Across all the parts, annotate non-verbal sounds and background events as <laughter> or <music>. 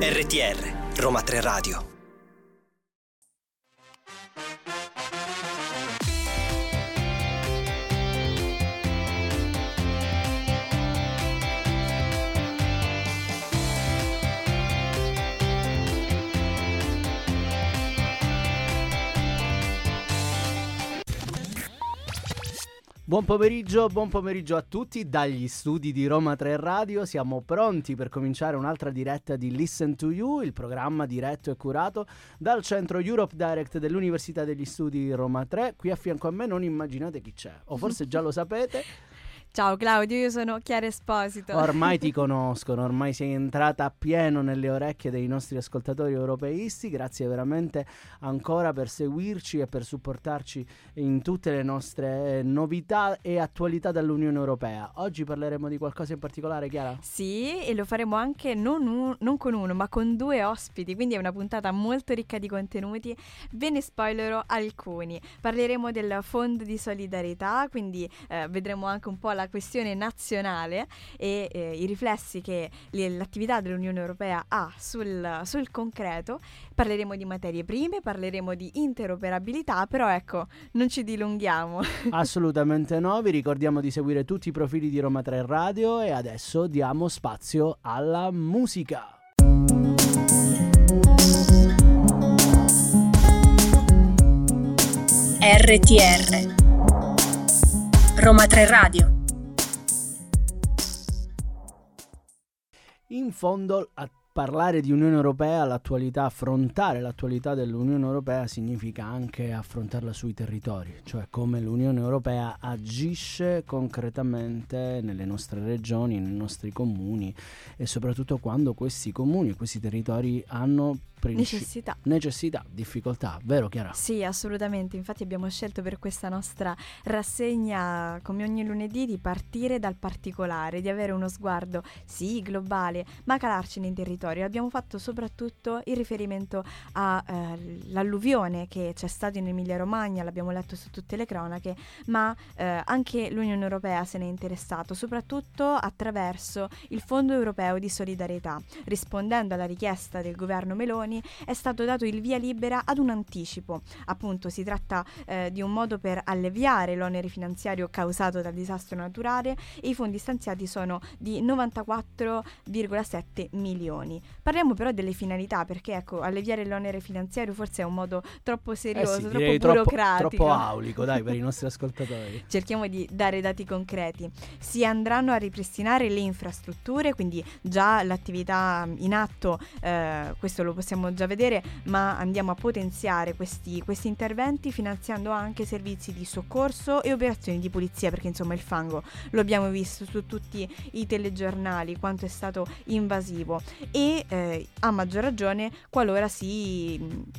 RTR Roma 3 Radio Buon pomeriggio, buon pomeriggio a tutti dagli studi di Roma 3 Radio. Siamo pronti per cominciare un'altra diretta di Listen to You, il programma diretto e curato dal centro Europe Direct dell'Università degli Studi Roma 3. Qui a fianco a me non immaginate chi c'è, o forse già lo sapete. <laughs> Ciao Claudio, io sono Chiara Esposito. Ormai ti <laughs> conoscono, ormai sei entrata a pieno nelle orecchie dei nostri ascoltatori europeisti. Grazie veramente ancora per seguirci e per supportarci in tutte le nostre novità e attualità dall'Unione Europea. Oggi parleremo di qualcosa in particolare, Chiara? Sì, e lo faremo anche non, un, non con uno, ma con due ospiti, quindi è una puntata molto ricca di contenuti. Ve ne spoilerò alcuni. Parleremo del Fondo di solidarietà, quindi eh, vedremo anche un po' la questione nazionale e eh, i riflessi che l'attività dell'Unione Europea ha sul, sul concreto. Parleremo di materie prime, parleremo di interoperabilità, però ecco, non ci dilunghiamo. <laughs> Assolutamente no, vi ricordiamo di seguire tutti i profili di Roma 3 Radio e adesso diamo spazio alla musica. RTR Roma 3 Radio In fondo a parlare di Unione Europea, l'attualità, affrontare l'attualità dell'Unione Europea significa anche affrontarla sui territori, cioè come l'Unione Europea agisce concretamente nelle nostre regioni, nei nostri comuni e soprattutto quando questi comuni e questi territori hanno princi- necessità. necessità, difficoltà, vero Chiara? Sì, assolutamente, infatti abbiamo scelto per questa nostra rassegna, come ogni lunedì, di partire dal particolare, di avere uno sguardo, sì, globale, ma calarci nei territori territorio. Abbiamo fatto soprattutto il riferimento all'alluvione eh, che c'è stato in Emilia Romagna, l'abbiamo letto su tutte le cronache, ma eh, anche l'Unione Europea se ne è interessato, soprattutto attraverso il Fondo Europeo di Solidarietà. Rispondendo alla richiesta del governo Meloni è stato dato il via libera ad un anticipo. Appunto si tratta eh, di un modo per alleviare l'onere finanziario causato dal disastro naturale e i fondi stanziati sono di 94,7 milioni anni. Parliamo però delle finalità, perché ecco, alleviare l'onere finanziario forse è un modo troppo serioso, eh sì, troppo burocratico. Troppo aulico, dai, per i nostri ascoltatori. <laughs> Cerchiamo di dare dati concreti. Si andranno a ripristinare le infrastrutture, quindi già l'attività in atto, eh, questo lo possiamo già vedere, ma andiamo a potenziare questi, questi interventi finanziando anche servizi di soccorso e operazioni di pulizia, perché insomma il fango lo abbiamo visto su tutti i telegiornali, quanto è stato invasivo. E e eh, a maggior ragione qualora si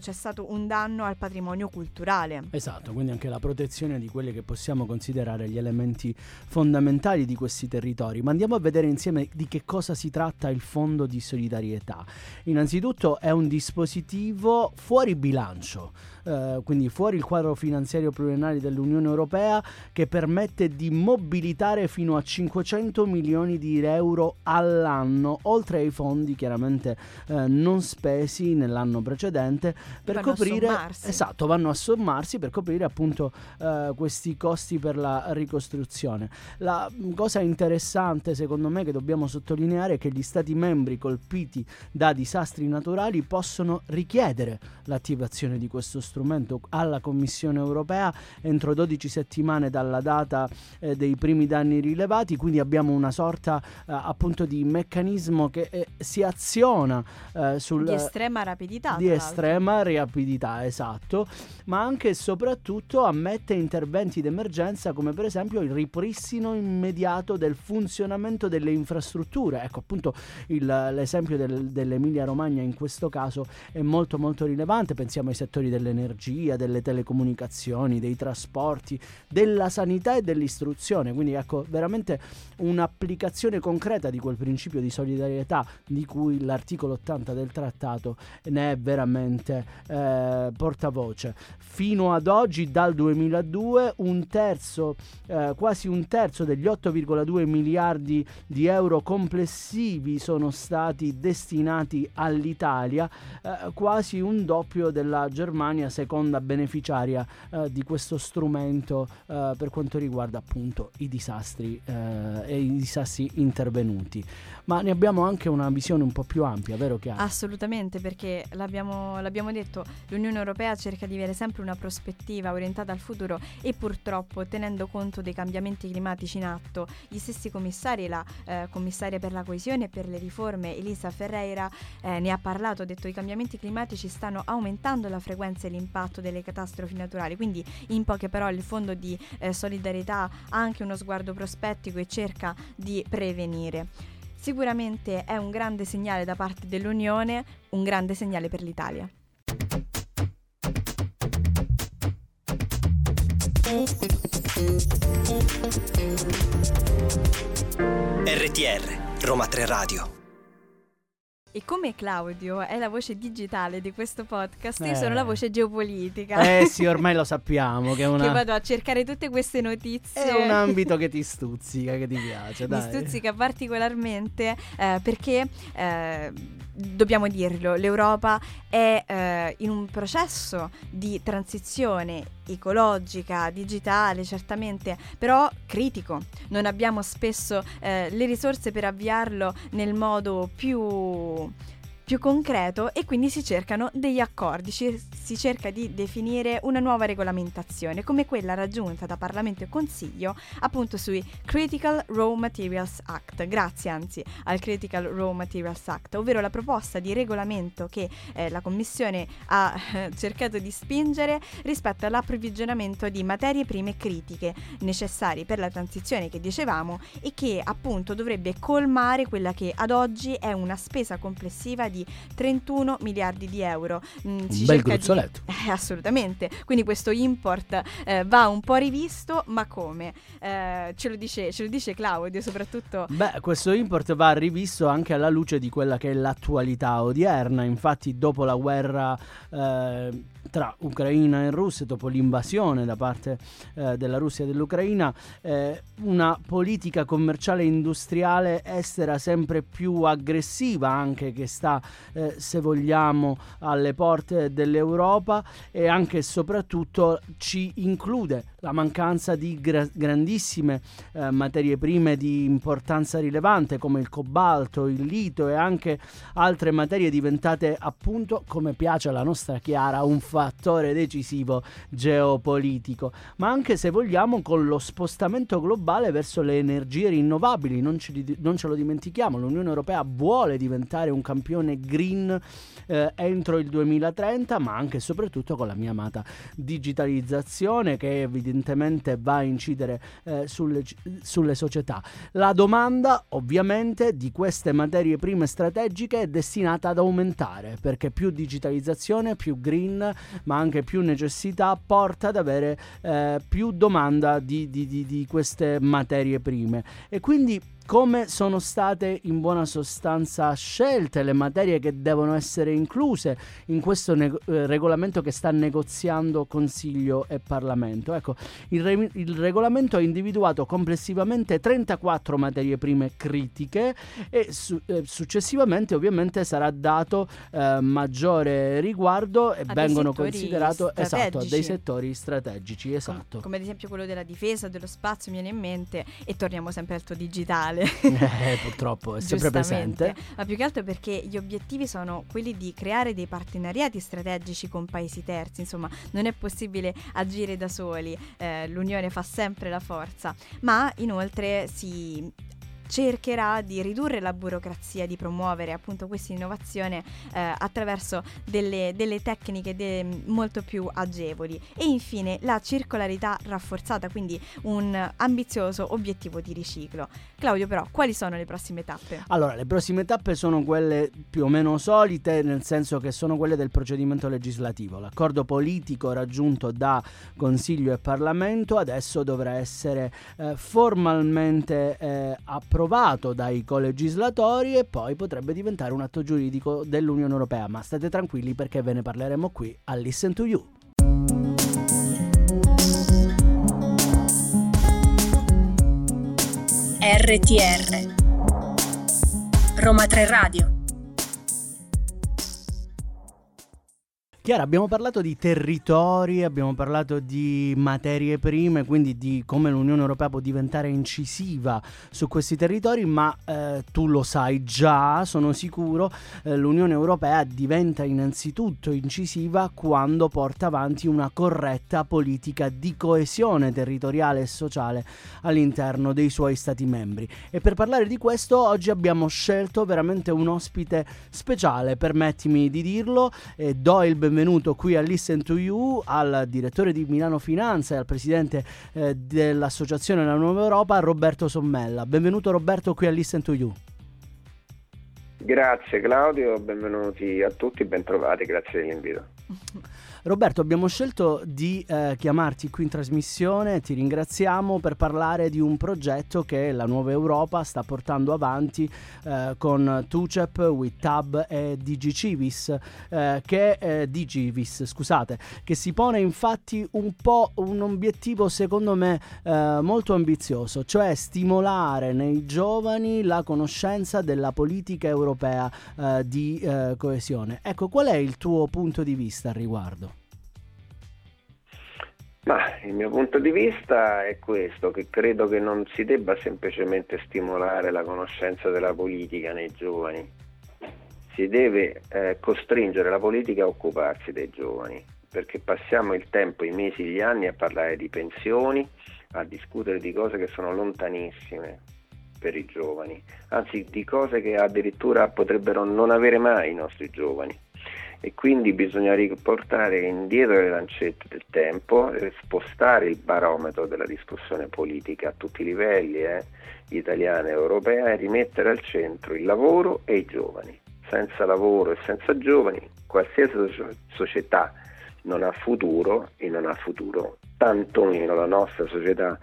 c'è stato un danno al patrimonio culturale. Esatto, quindi anche la protezione di quelli che possiamo considerare gli elementi fondamentali di questi territori. Ma andiamo a vedere insieme di che cosa si tratta il Fondo di solidarietà. Innanzitutto è un dispositivo fuori bilancio eh, quindi fuori il quadro finanziario pluriennale dell'Unione Europea, che permette di mobilitare fino a 500 milioni di euro all'anno, oltre ai fondi chiaramente eh, non spesi nell'anno precedente per vanno coprire a esatto, vanno a sommarsi per coprire appunto eh, questi costi per la ricostruzione. La cosa interessante secondo me che dobbiamo sottolineare è che gli stati membri colpiti da disastri naturali possono richiedere l'attivazione di questo strumento strumento alla Commissione europea entro 12 settimane dalla data eh, dei primi danni rilevati, quindi abbiamo una sorta eh, appunto di meccanismo che eh, si aziona eh, sul, di estrema rapidità. Di estrema rapidità, esatto, ma anche e soprattutto ammette interventi d'emergenza come per esempio il ripristino immediato del funzionamento delle infrastrutture. Ecco appunto il, l'esempio del, dell'Emilia Romagna in questo caso è molto molto rilevante, pensiamo ai settori dell'energia dell'energia, delle telecomunicazioni, dei trasporti, della sanità e dell'istruzione. Quindi ecco, veramente un'applicazione concreta di quel principio di solidarietà di cui l'articolo 80 del trattato ne è veramente eh, portavoce. Fino ad oggi, dal 2002, un terzo, eh, quasi un terzo degli 8,2 miliardi di euro complessivi sono stati destinati all'Italia, eh, quasi un doppio della Germania, seconda beneficiaria eh, di questo strumento eh, per quanto riguarda appunto i disastri eh, e i disastri intervenuti. Ma ne abbiamo anche una visione un po' più ampia, vero Chiara? Assolutamente, perché l'abbiamo, l'abbiamo detto, l'Unione Europea cerca di avere sempre una prospettiva orientata al futuro e purtroppo tenendo conto dei cambiamenti climatici in atto, gli stessi commissari, la eh, commissaria per la coesione e per le riforme Elisa Ferreira eh, ne ha parlato, ha detto che i cambiamenti climatici stanno aumentando la frequenza e l'impatto delle catastrofi naturali, quindi in poche parole il fondo di eh, solidarietà ha anche uno sguardo prospettico e cerca di prevenire. Sicuramente è un grande segnale da parte dell'Unione, un grande segnale per l'Italia. RTR Roma 3 Radio E come Claudio è la voce digitale di questo podcast, io Eh. sono la voce geopolitica. Eh sì, ormai lo sappiamo che <laughs> una- Che vado a cercare tutte queste notizie. è un ambito che ti stuzzica, che ti piace. Mi Dai. stuzzica particolarmente eh, perché, eh, dobbiamo dirlo, l'Europa è eh, in un processo di transizione ecologica, digitale, certamente, però critico. Non abbiamo spesso eh, le risorse per avviarlo nel modo più più concreto e quindi si cercano degli accordi, ci- si cerca di definire una nuova regolamentazione come quella raggiunta da Parlamento e Consiglio appunto sui Critical Raw Materials Act, grazie anzi al Critical Raw Materials Act, ovvero la proposta di regolamento che eh, la Commissione ha eh, cercato di spingere rispetto all'approvvigionamento di materie prime critiche necessarie per la transizione che dicevamo e che appunto dovrebbe colmare quella che ad oggi è una spesa complessiva di 31 miliardi di euro. Mm, Un bel cerca di- gruzzoletto. <laughs> eh, assolutamente, quindi questo import eh, va un po' rivisto, ma come? Eh, ce, lo dice, ce lo dice Claudio soprattutto. Beh, questo import va rivisto anche alla luce di quella che è l'attualità odierna. Infatti, dopo la guerra eh, tra Ucraina e Russia, dopo l'invasione da parte eh, della Russia e dell'Ucraina, eh, una politica commerciale e industriale estera sempre più aggressiva, anche che sta, eh, se vogliamo, alle porte dell'Europa e anche e soprattutto ci include la mancanza di gra- grandissime eh, materie prime di importanza rilevante come il cobalto, il lito e anche altre materie diventate appunto, come piace alla nostra Chiara, un fattore decisivo geopolitico, ma anche se vogliamo con lo spostamento globale verso le energie rinnovabili, non, ci non ce lo dimentichiamo, l'Unione Europea vuole diventare un campione green eh, entro il 2030, ma anche e soprattutto con la mia amata digitalizzazione che evidentemente va a incidere eh, sulle, sulle società. La domanda ovviamente di queste materie prime strategiche è destinata ad aumentare perché più digitalizzazione, più green, ma anche più necessità porta ad avere eh, più domanda di, di- di- di queste materie prime e quindi come sono state in buona sostanza scelte le materie che devono essere incluse in questo nego- eh, regolamento che sta negoziando Consiglio e Parlamento. Ecco, il, re- il regolamento ha individuato complessivamente 34 materie prime critiche e su- eh, successivamente ovviamente sarà dato eh, maggiore riguardo e dei vengono settori considerato esatto, a dei settori strategici, esatto. Come ad esempio quello della difesa, dello spazio, mi viene in mente, e torniamo sempre al tuo digitale. <laughs> Eh, purtroppo è sempre presente. Ma più che altro perché gli obiettivi sono quelli di creare dei partenariati strategici con paesi terzi, insomma non è possibile agire da soli, eh, l'Unione fa sempre la forza, ma inoltre si cercherà di ridurre la burocrazia, di promuovere appunto questa innovazione eh, attraverso delle, delle tecniche de- molto più agevoli. E infine la circolarità rafforzata, quindi un ambizioso obiettivo di riciclo. Claudio però, quali sono le prossime tappe? Allora, le prossime tappe sono quelle più o meno solite, nel senso che sono quelle del procedimento legislativo. L'accordo politico raggiunto da Consiglio e Parlamento adesso dovrà essere eh, formalmente eh, approvato dai colegislatori e poi potrebbe diventare un atto giuridico dell'Unione Europea. Ma state tranquilli perché ve ne parleremo qui a Listen to You. RTR Roma 3 Radio Chiara, abbiamo parlato di territori, abbiamo parlato di materie prime, quindi di come l'Unione Europea può diventare incisiva su questi territori, ma eh, tu lo sai già, sono sicuro, eh, l'Unione Europea diventa innanzitutto incisiva quando porta avanti una corretta politica di coesione territoriale e sociale all'interno dei suoi Stati membri. E per parlare di questo oggi abbiamo scelto veramente un ospite speciale, permettimi di dirlo, e do il benvenuto benvenuto qui a Listen to You al direttore di Milano Finanza e al presidente eh, dell'associazione La Nuova Europa, Roberto Sommella. Benvenuto Roberto qui a Listen to You. Grazie Claudio, benvenuti a tutti, bentrovati, grazie dell'invito. <laughs> Roberto, abbiamo scelto di eh, chiamarti qui in trasmissione, ti ringraziamo per parlare di un progetto che la Nuova Europa sta portando avanti eh, con TUCEP, WITAB e DigiCivis, eh, che, eh, DigiVis, scusate, che si pone infatti un po' un obiettivo secondo me eh, molto ambizioso, cioè stimolare nei giovani la conoscenza della politica europea eh, di coesione. Ecco, qual è il tuo punto di vista al riguardo? Ma il mio punto di vista è questo, che credo che non si debba semplicemente stimolare la conoscenza della politica nei giovani, si deve eh, costringere la politica a occuparsi dei giovani, perché passiamo il tempo, i mesi, gli anni a parlare di pensioni, a discutere di cose che sono lontanissime per i giovani, anzi di cose che addirittura potrebbero non avere mai i nostri giovani e quindi bisogna riportare indietro le lancette del tempo, spostare il barometro della discussione politica a tutti i livelli, eh, italiana e europea, e rimettere al centro il lavoro e i giovani. Senza lavoro e senza giovani qualsiasi società non ha futuro e non ha futuro tantomeno la nostra società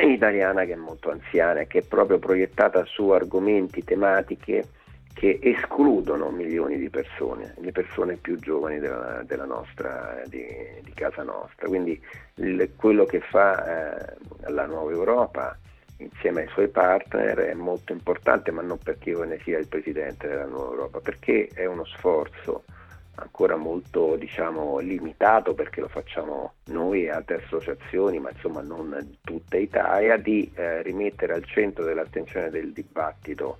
italiana che è molto anziana e che è proprio proiettata su argomenti, tematiche che escludono milioni di persone, le persone più giovani della, della nostra, di, di, casa nostra. Quindi il, quello che fa eh, la nuova Europa insieme ai suoi partner è molto importante, ma non perché io ne sia il presidente della nuova Europa, perché è uno sforzo ancora molto diciamo, limitato perché lo facciamo noi e altre associazioni, ma insomma non tutta Italia, di eh, rimettere al centro dell'attenzione del dibattito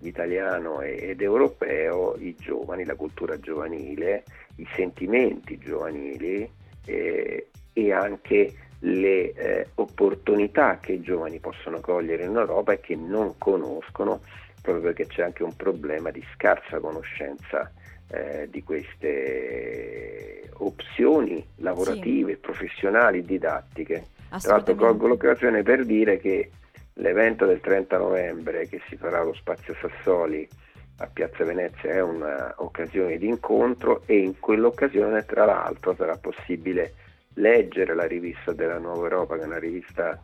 italiano ed europeo i giovani, la cultura giovanile, i sentimenti giovanili eh, e anche le eh, opportunità che i giovani possono cogliere in Europa e che non conoscono proprio perché c'è anche un problema di scarsa conoscenza eh, di queste opzioni lavorative, sì. professionali, didattiche. Tra l'altro colgo l'occasione per dire che L'evento del 30 novembre che si farà allo Spazio Sassoli a Piazza Venezia è un'occasione di incontro e in quell'occasione tra l'altro sarà possibile leggere la rivista della Nuova Europa, che è una rivista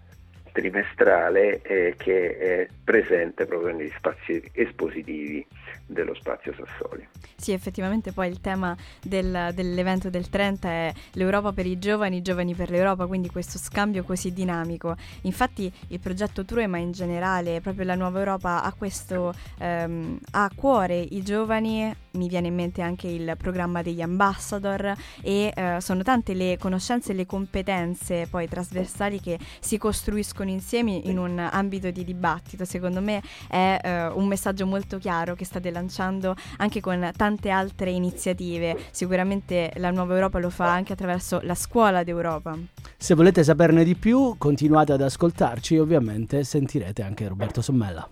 trimestrale eh, che è presente proprio negli spazi espositivi dello spazio Sassoli. Sì, effettivamente poi il tema del, dell'evento del 30 è l'Europa per i giovani, i giovani per l'Europa, quindi questo scambio così dinamico. Infatti il progetto True, ma in generale proprio la nuova Europa ha questo ehm, ha a cuore i giovani mi viene in mente anche il programma degli ambassador e eh, sono tante le conoscenze e le competenze poi trasversali che si costruiscono insieme in un ambito di dibattito. Secondo me è eh, un messaggio molto chiaro che state lanciando anche con tante altre iniziative. Sicuramente la nuova Europa lo fa anche attraverso la scuola d'Europa. Se volete saperne di più, continuate ad ascoltarci e ovviamente sentirete anche Roberto Sommella.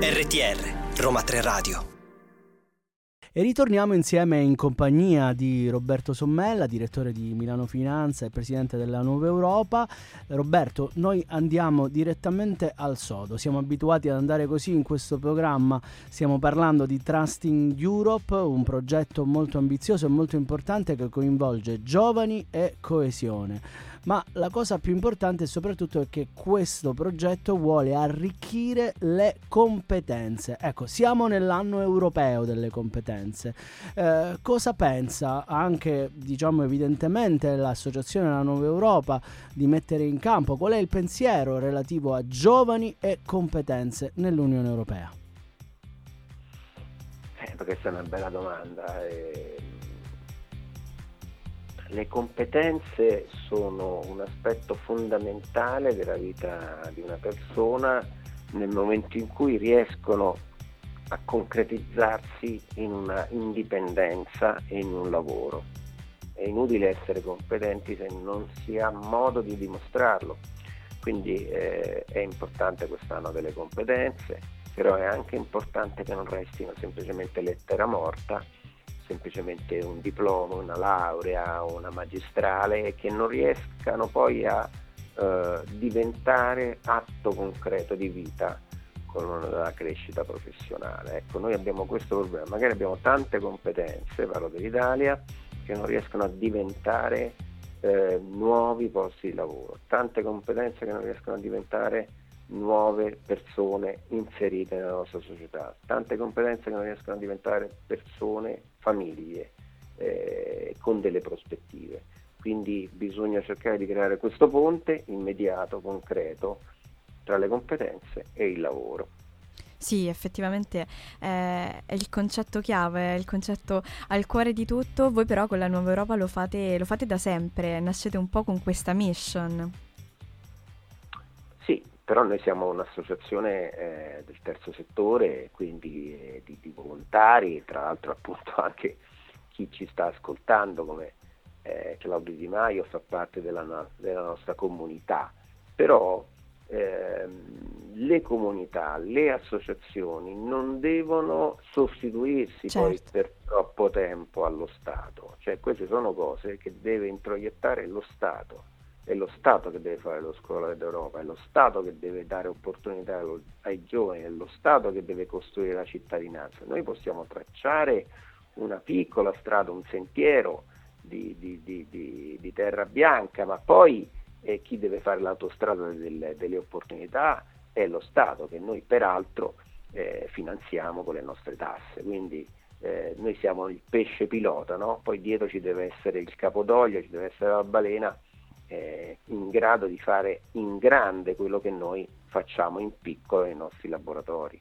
RTR Roma 3 Radio e ritorniamo insieme in compagnia di Roberto Sommella, direttore di Milano Finanza e presidente della Nuova Europa. Roberto, noi andiamo direttamente al sodo. Siamo abituati ad andare così in questo programma. Stiamo parlando di Trusting Europe, un progetto molto ambizioso e molto importante che coinvolge giovani e coesione ma la cosa più importante soprattutto è che questo progetto vuole arricchire le competenze. Ecco, siamo nell'anno europeo delle competenze. Eh, cosa pensa anche, diciamo evidentemente, l'associazione La Nuova Europa di mettere in campo? Qual è il pensiero relativo a giovani e competenze nell'Unione Europea? Eh, questa è una bella domanda. Eh le competenze sono un aspetto fondamentale della vita di una persona nel momento in cui riescono a concretizzarsi in una indipendenza e in un lavoro. È inutile essere competenti se non si ha modo di dimostrarlo. Quindi eh, è importante quest'anno delle competenze, però è anche importante che non restino semplicemente lettera morta semplicemente un diploma, una laurea, una magistrale e che non riescano poi a eh, diventare atto concreto di vita con la crescita professionale. Ecco, noi abbiamo questo problema, magari abbiamo tante competenze, parlo dell'Italia, che non riescono a diventare eh, nuovi posti di lavoro, tante competenze che non riescono a diventare nuove persone inserite nella nostra società, tante competenze che non riescono a diventare persone, famiglie eh, con delle prospettive. Quindi bisogna cercare di creare questo ponte immediato, concreto, tra le competenze e il lavoro. Sì, effettivamente eh, è il concetto chiave, è il concetto al cuore di tutto. Voi però con la Nuova Europa lo fate, lo fate da sempre, nascete un po' con questa mission. Però noi siamo un'associazione eh, del terzo settore, quindi eh, di, di, volontari, tra l'altro appunto <laughs> anche chi ci sta ascoltando come eh, Claudio Di Maio fa parte della, della nostra comunità, però ehm, le comunità, le associazioni non devono sostituirsi certo. poi per troppo tempo allo Stato, cioè queste sono cose che deve introiettare lo Stato è lo Stato che deve fare lo scuola d'Europa, è lo Stato che deve dare opportunità ai giovani, è lo Stato che deve costruire la cittadinanza. Noi possiamo tracciare una piccola strada, un sentiero di, di, di, di terra bianca, ma poi eh, chi deve fare l'autostrada delle, delle, opportunità è lo Stato, che noi peraltro eh, finanziamo con le nostre tasse. Quindi eh, noi siamo il pesce pilota, no? poi dietro ci deve essere il capodoglio, ci deve essere la balena eh, in grado di fare in grande quello che noi facciamo in piccolo nei nostri laboratori.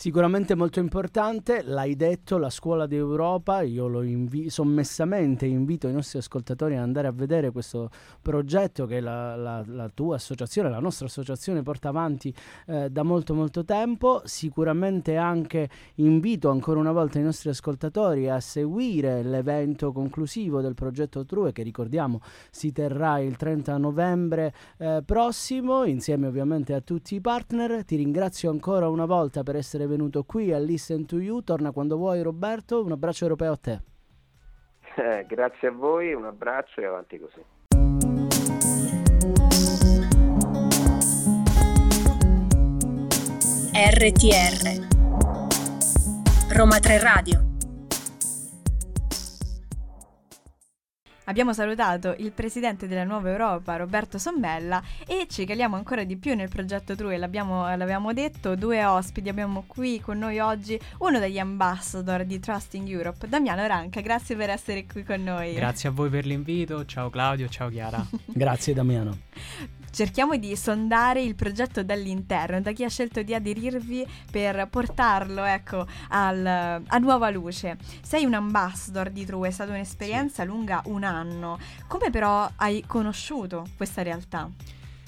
Sicuramente molto importante, l'hai detto, la scuola d'Europa, io lo invi- sommessamente invito i nostri ascoltatori ad andare a vedere questo progetto che la, la, la tua associazione, la nostra associazione porta avanti eh, da molto molto tempo, sicuramente anche invito ancora una volta i nostri ascoltatori a seguire l'evento conclusivo del progetto True che ricordiamo si terrà il 30 novembre eh, prossimo insieme ovviamente a tutti i partner, ti ringrazio ancora una volta per essere venuto qui a Listen to You. Torna quando vuoi Roberto, un abbraccio europeo a te. Eh, grazie a voi, un abbraccio e avanti così. RTR Roma 3 Radio Abbiamo salutato il presidente della Nuova Europa, Roberto Sommella, e ci caliamo ancora di più nel progetto True. L'abbiamo, l'abbiamo detto, due ospiti abbiamo qui con noi oggi, uno degli ambassador di Trusting Europe, Damiano Ranca. Grazie per essere qui con noi. Grazie a voi per l'invito. Ciao Claudio, ciao Chiara. <laughs> Grazie Damiano cerchiamo di sondare il progetto dall'interno, da chi ha scelto di aderirvi per portarlo ecco, al, a nuova luce. Sei un ambassador di True, è stata un'esperienza sì. lunga un anno. Come però hai conosciuto questa realtà?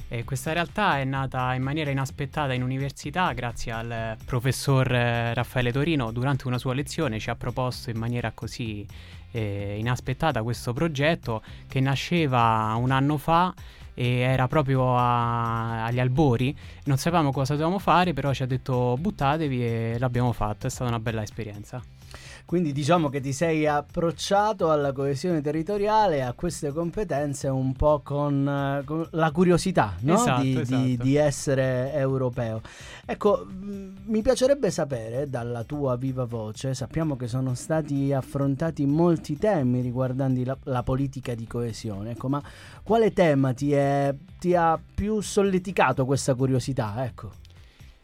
E questa realtà è nata in maniera inaspettata in università grazie al professor eh, Raffaele Torino. Durante una sua lezione ci ha proposto in maniera così eh, inaspettata questo progetto che nasceva un anno fa e era proprio a, agli albori. Non sapevamo cosa dovevamo fare, però ci ha detto buttatevi e l'abbiamo fatto. È stata una bella esperienza. Quindi diciamo che ti sei approcciato alla coesione territoriale, a queste competenze un po' con, eh, con la curiosità no? esatto, di, esatto. Di, di, essere europeo. Ecco, mh, mi piacerebbe sapere dalla tua viva voce, sappiamo che sono stati affrontati molti temi riguardanti la, la politica di coesione, ecco, ma quale tema ti, è, ti ha più solleticato questa curiosità? Ecco.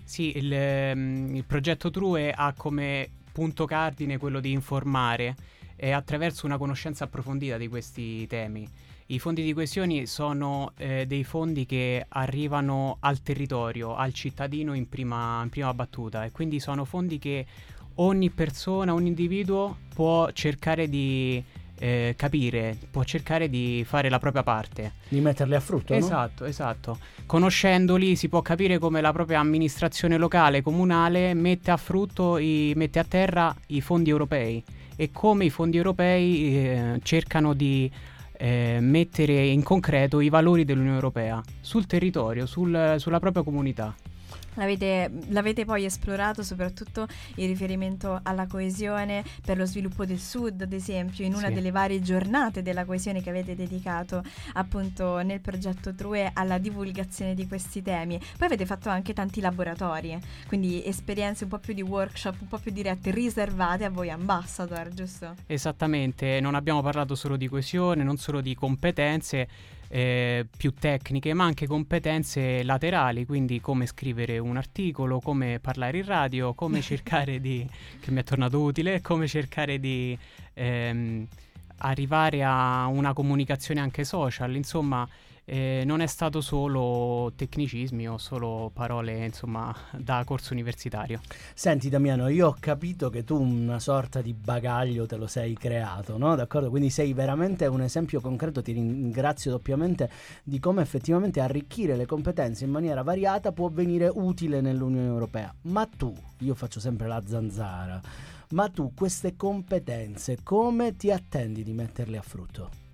Sì, il, ehm, il progetto True ha come punto cardine quello di informare eh, attraverso una conoscenza approfondita di questi temi. I fondi di coesione sono eh, dei fondi che arrivano al territorio, al cittadino in prima, in prima battuta e quindi sono fondi che ogni persona, ogni individuo può cercare di eh, capire, può cercare di fare la propria parte. Di metterli a frutto, esatto, no? Esatto, Conoscendoli si può capire come la propria amministrazione locale, comunale, mette a frutto, i, mette a terra i fondi europei e come i fondi europei eh, cercano di eh, mettere in concreto i valori dell'Unione Europea sul territorio, sul, sulla propria comunità. L'avete, l'avete, poi esplorato soprattutto in riferimento alla coesione per lo sviluppo del Sud, ad esempio, in una Sì. delle varie giornate della coesione che avete dedicato appunto nel progetto True alla divulgazione di questi temi. Poi avete fatto anche tanti laboratori, quindi esperienze un po' più di workshop, un po' più dirette, riservate a voi ambassador, giusto? Esattamente, non abbiamo parlato solo di coesione, non solo di competenze eh, più tecniche, ma anche competenze laterali, quindi come scrivere un articolo, come parlare in radio, come <laughs> cercare di, che mi è tornato utile, come cercare di ehm, arrivare a una comunicazione anche social, insomma. Eh, non è stato solo tecnicismi o solo parole insomma da corso universitario. Senti Damiano, io ho capito che tu una sorta di bagaglio te lo sei creato, no? D'accordo? Quindi sei veramente un esempio concreto, ti ringrazio doppiamente di come effettivamente arricchire le competenze in maniera variata può venire utile nell'Unione Europea. Ma tu, io faccio sempre la zanzara, ma tu queste competenze come ti attendi di metterle a frutto?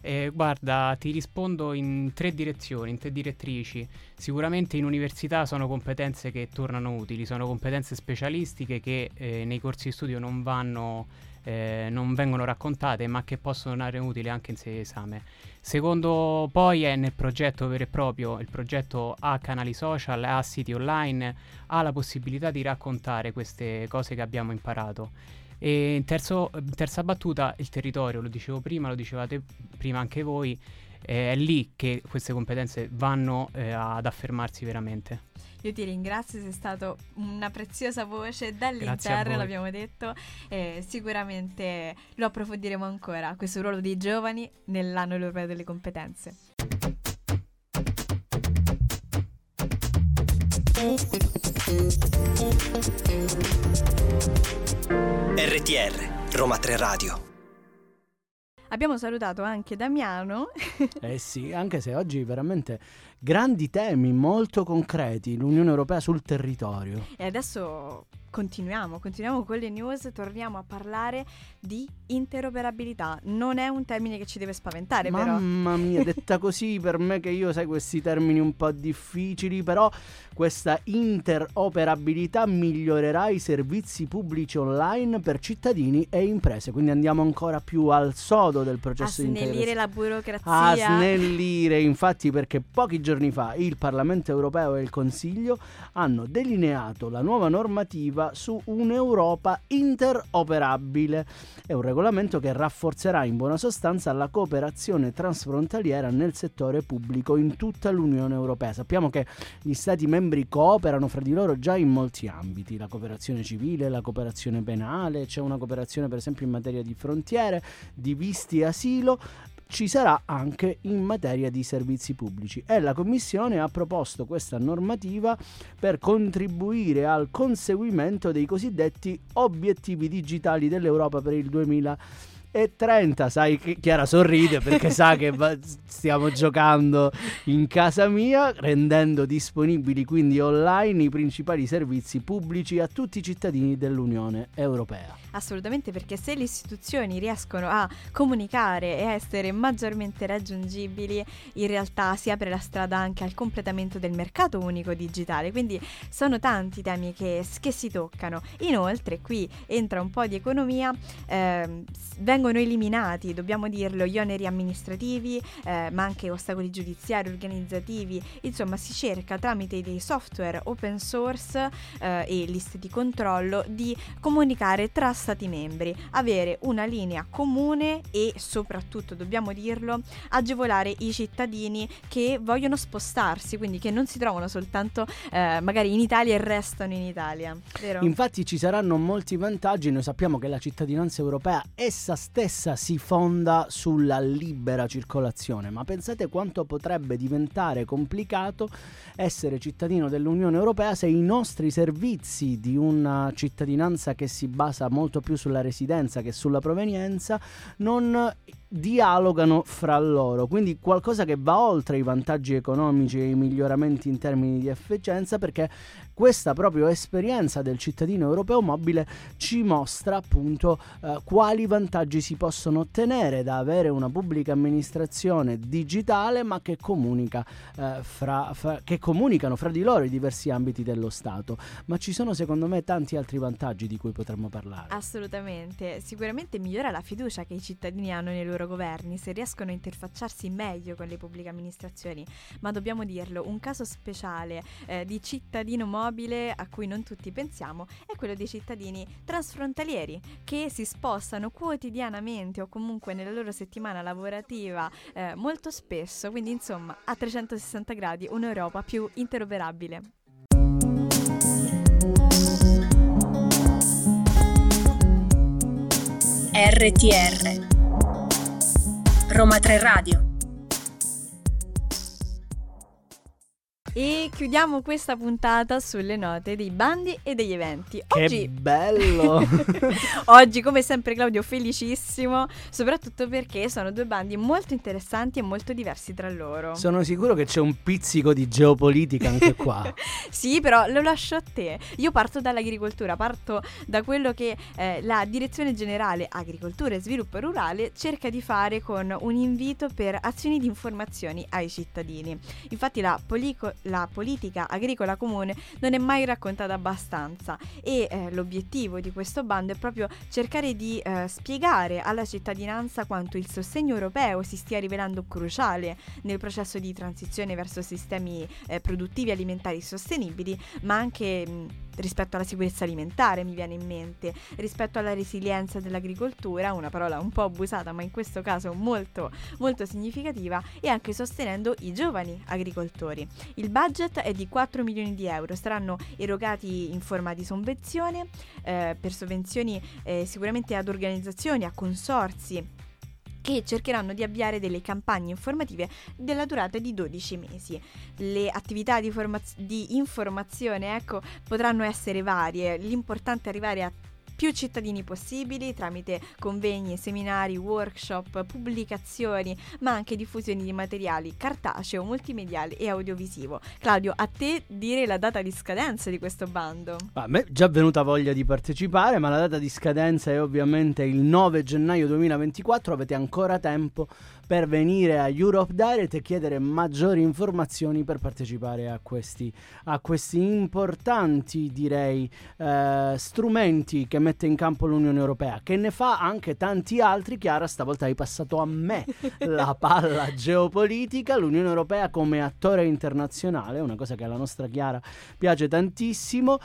Eh, guarda, ti rispondo in tre direzioni, in tre direttrici. Sicuramente in università sono competenze che tornano utili, sono competenze specialistiche che eh, nei corsi di studio non vanno, eh, non vengono raccontate, ma che possono tornare utili anche in sede di esame. Secondo poi è nel progetto vero e proprio, il progetto ha canali social, ha siti online, ha la possibilità di raccontare queste cose che abbiamo imparato. E in, terzo- in terza battuta il territorio, lo dicevo prima, lo dicevate prima anche voi, eh, è lì che queste competenze vanno eh, ad affermarsi veramente. Io ti ringrazio, sei stato una preziosa voce dall'interno, l'abbiamo detto, e sicuramente lo approfondiremo ancora, questo ruolo dei giovani nell'anno europeo delle competenze. <laughs> RTR, Roma 3 Radio. Abbiamo salutato anche Damiano, <laughs> Eh sì, anche se oggi veramente grandi temi molto concreti, l'Unione Europea sul territorio. e adesso continuiamo, continuiamo con le news, torniamo a parlare di interoperabilità. Non è un termine che ci deve spaventare, però. Mamma mia, detta <laughs> così per me che io sai questi termini un po' difficili, però questa interoperabilità migliorerà i servizi pubblici online per cittadini e imprese, quindi andiamo ancora più al sodo del A processo di snellire integrazione. la A burocrazia. snellire, infatti, perché pochi giorni fa il Parlamento europeo e il Consiglio hanno delineato la nuova normativa su un'Europa interoperabile. È un regolamento che rafforzerà in buona sostanza la cooperazione transfrontaliera nel settore pubblico in tutta l'Unione Europea. Sappiamo che gli Stati membri cooperano fra di loro già in molti ambiti, la cooperazione civile, la cooperazione penale, c'è una cooperazione per esempio in materia di frontiere, di visti e asilo, ci sarà anche in materia di servizi pubblici. E la Commissione ha proposto questa normativa per contribuire al conseguimento dei cosiddetti obiettivi digitali dell'Europa per il e 30. Sai che Chiara sorride perché sa che stiamo giocando in casa mia, rendendo disponibili quindi online i principali servizi pubblici a tutti i cittadini dell'Unione Europea. Assolutamente perché se le istituzioni riescono a comunicare e a essere maggiormente raggiungibili, in realtà si apre la strada anche al completamento del mercato unico digitale. Quindi sono tanti temi che, che si toccano. Inoltre qui entra un po' di economia, eh, vengono eliminati, dobbiamo dirlo, gli oneri amministrativi, eh, ma anche ostacoli giudiziari, organizzativi. Insomma, si cerca tramite dei software open source eh, e liste di controllo di comunicare tra Stati membri, avere una linea comune e soprattutto, dobbiamo dirlo, agevolare i cittadini che vogliono spostarsi, quindi che non si trovano soltanto eh, magari in Italia e restano in Italia. Vero? Infatti ci saranno molti vantaggi, noi sappiamo che la cittadinanza europea essa stessa si fonda sulla libera circolazione, ma pensate quanto potrebbe diventare complicato essere cittadino dell'Unione Europea se i nostri servizi di una cittadinanza che si basa molto più sulla residenza che sulla provenienza, non dialogano fra loro, quindi qualcosa che va oltre i vantaggi economici e i miglioramenti in termini di efficienza perché questa proprio esperienza del cittadino europeo mobile ci mostra appunto eh, quali vantaggi si possono ottenere da avere una pubblica amministrazione digitale ma che comunica eh, fra, fra, che comunicano fra di loro i diversi ambiti dello Stato. Ma ci sono secondo me tanti altri vantaggi di cui potremmo parlare. Assolutamente. Sicuramente migliora la fiducia che i cittadini hanno nei loro governi se riescono a interfacciarsi meglio con le pubbliche amministrazioni, ma dobbiamo dirlo, un caso speciale eh, di cittadino mobile a cui non tutti pensiamo è quello dei cittadini transfrontalieri che si spostano quotidianamente o comunque nella loro settimana lavorativa eh, molto spesso, quindi insomma a 360 gradi un'Europa più interoperabile. RTR Roma 3 Radio E chiudiamo questa puntata sulle note dei bandi e degli eventi. Oggi... Che bello! <laughs> Oggi, come sempre, Claudio, felicissimo, soprattutto perché sono due bandi molto interessanti e molto diversi tra loro. Sono sicuro che c'è un pizzico di geopolitica anche qua. <laughs> sì, però lo lascio a te. Io parto dall'agricoltura, parto da quello che eh, la Direzione Generale Agricoltura e Sviluppo Rurale cerca di fare con un invito per azioni di informazioni ai cittadini. Infatti la, polico- la politica agricola comune non è mai raccontata abbastanza. E eh, l'obiettivo di questo bando è proprio cercare di eh, spiegare alla cittadinanza quanto il sostegno europeo si stia rivelando cruciale nel processo di transizione verso sistemi eh, produttivi alimentari sostenibili, ma anche mh, rispetto alla sicurezza alimentare mi viene in mente, rispetto alla resilienza dell'agricoltura, una parola un po' abusata ma in questo caso molto molto significativa, e anche sostenendo i giovani agricoltori. Il budget è di 4 milioni di euro, saranno erogati in forma di sovvenzione eh, per sovvenzioni eh, sicuramente ad organizzazioni, a consorzi che cercheranno di avviare delle campagne informative della durata di 12 mesi. Le attività di, formaz- di informazione ecco, potranno essere varie, l'importante è arrivare a più cittadini possibili tramite convegni, seminari, workshop, pubblicazioni, ma anche diffusioni di materiali cartaceo, multimediale e audiovisivo. Claudio, a te dire la data di scadenza di questo bando. A me è già venuta voglia di partecipare, ma la data di scadenza è ovviamente il 9 gennaio 2024, avete ancora tempo per venire a Europe Direct e chiedere maggiori informazioni per partecipare a questi, a questi importanti, direi, eh, strumenti che mette in campo l'Unione Europea, che ne fa anche tanti altri. Chiara, stavolta hai passato a me <laughs> la palla geopolitica, l'Unione Europea come attore internazionale, una cosa che alla nostra Chiara piace tantissimo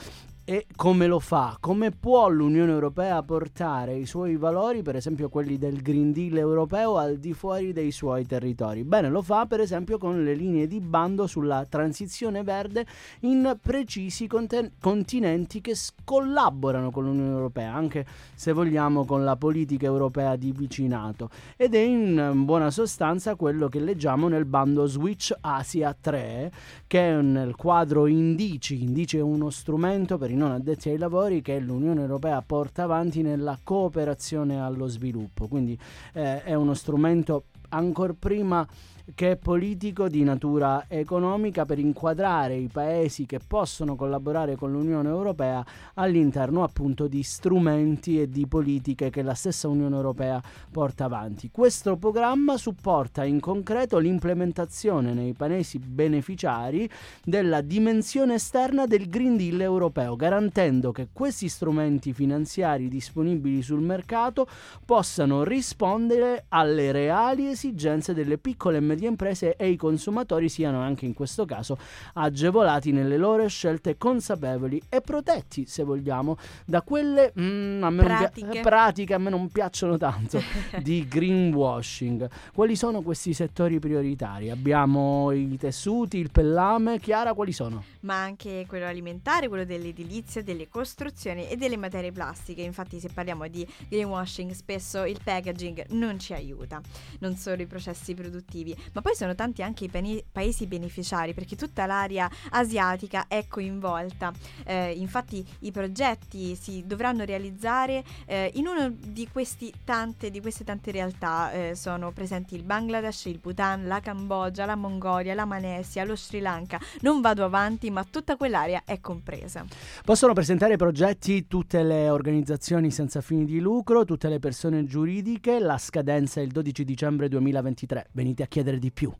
e come lo fa? Come può l'Unione Europea portare i suoi valori, per esempio quelli del Green Deal europeo, al di fuori dei suoi territori? Bene, lo fa per esempio con le linee di bando sulla transizione verde in precisi conten- continenti che collaborano con l'Unione Europea, anche se vogliamo con la politica europea di vicinato. Ed è in buona sostanza quello che leggiamo nel bando Switch Asia 3, che è nel quadro Indici. Indici è uno strumento per operatori non addetti ai lavori che l'Unione Europea porta avanti nella cooperazione allo sviluppo. Quindi eh, è uno strumento ancora prima che è politico di natura economica per inquadrare i paesi che possono collaborare con l'Unione Europea all'interno appunto di strumenti e di politiche che la stessa Unione Europea porta avanti. Questo programma supporta in concreto l'implementazione nei paesi beneficiari della dimensione esterna del Green Deal europeo, garantendo che questi strumenti finanziari disponibili sul mercato possano rispondere alle reali esigenze delle piccole e medie medie imprese e i consumatori siano anche in questo caso agevolati nelle loro scelte consapevoli e protetti, se vogliamo, da quelle mm, a me pratiche. Pia- pratiche a me non piacciono tanto <laughs> di greenwashing. Quali sono questi settori prioritari? Abbiamo i tessuti, il pellame, Chiara, quali sono? Ma anche quello alimentare, quello dell'edilizia, delle costruzioni e delle materie plastiche. Infatti, se parliamo di greenwashing, spesso il packaging non ci aiuta, non solo i processi produttivi, ma poi sono tanti anche i pani- paesi beneficiari perché tutta l'area asiatica è coinvolta. Eh, infatti i progetti si dovranno realizzare eh, in una di, di, queste tante realtà. Eh, sono presenti il Bangladesh, il Bhutan, la Cambogia, la Mongolia, la Malesia, lo Sri Lanka. Non vado avanti, ma tutta quell'area è compresa. Possono presentare progetti tutte le organizzazioni senza fini di lucro, tutte le persone giuridiche. La scadenza è il 12 dicembre 2023. Venite a chiedere di più.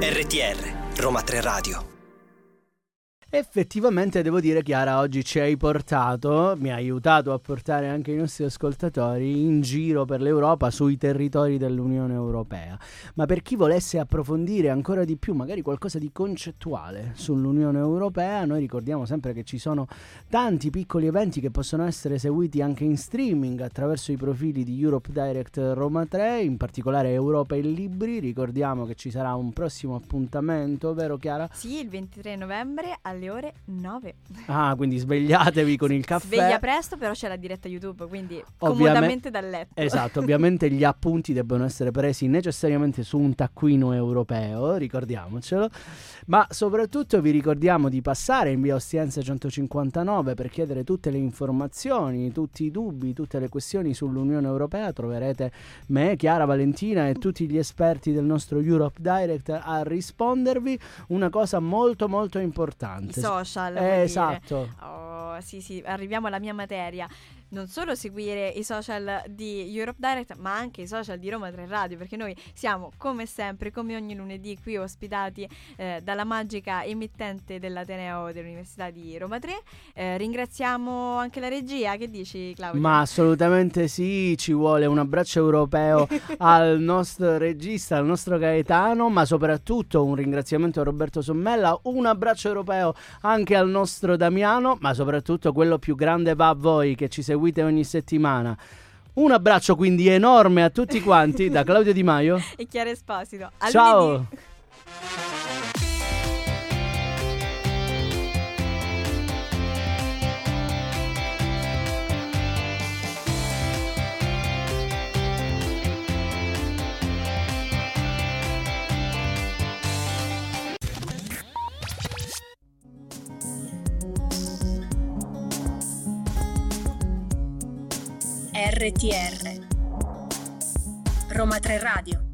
RTR Roma 3 Radio Effettivamente devo dire Chiara oggi ci hai portato, mi ha aiutato a portare anche i nostri ascoltatori in giro per l'Europa sui territori dell'Unione Europea. Ma per chi volesse approfondire ancora di più magari qualcosa di concettuale sull'Unione Europea, noi ricordiamo sempre che ci sono tanti piccoli eventi che possono essere seguiti anche in streaming attraverso i profili di Europe Direct Roma 3, in particolare Europa in Libri. Ricordiamo che ci sarà un prossimo appuntamento, vero Chiara? Sì, il 23 novembre alle alle ore 9. Ah, quindi svegliatevi con il caffè. Sveglia presto, però c'è la diretta YouTube, quindi Ovviamente, comodamente dal letto. Esatto, ovviamente gli appunti debbono essere presi necessariamente su un taccuino europeo, ricordiamocelo. Ma soprattutto vi ricordiamo di passare in via Ostiense 159 per chiedere tutte le informazioni, tutti i dubbi, tutte le questioni sull'Unione Europea. Troverete me, Chiara Valentina e tutti gli esperti del nostro Europe Direct a rispondervi. Una cosa molto molto importante. I social. Eh, esatto. Oh, sì, sì, arriviamo alla mia materia non solo seguire i social di Europe Direct, ma anche i social di Roma 3 Radio, perché noi siamo come sempre, come ogni lunedì, qui ospitati eh, dalla magica emittente dell'Ateneo dell'Università di Roma 3. Eh, ringraziamo anche la regia, che dici Claudio? Ma assolutamente sì, ci vuole un abbraccio europeo <laughs> al nostro regista, al nostro Gaetano, ma soprattutto un ringraziamento a Roberto Sommella, un abbraccio europeo anche al nostro Damiano, ma soprattutto quello più grande va a voi che ci seguite seguite ogni settimana. Un abbraccio quindi enorme a tutti quanti da Claudio Di Maio e Chiara Esposito. A Ciao! Lunedì. RTR Roma 3 Radio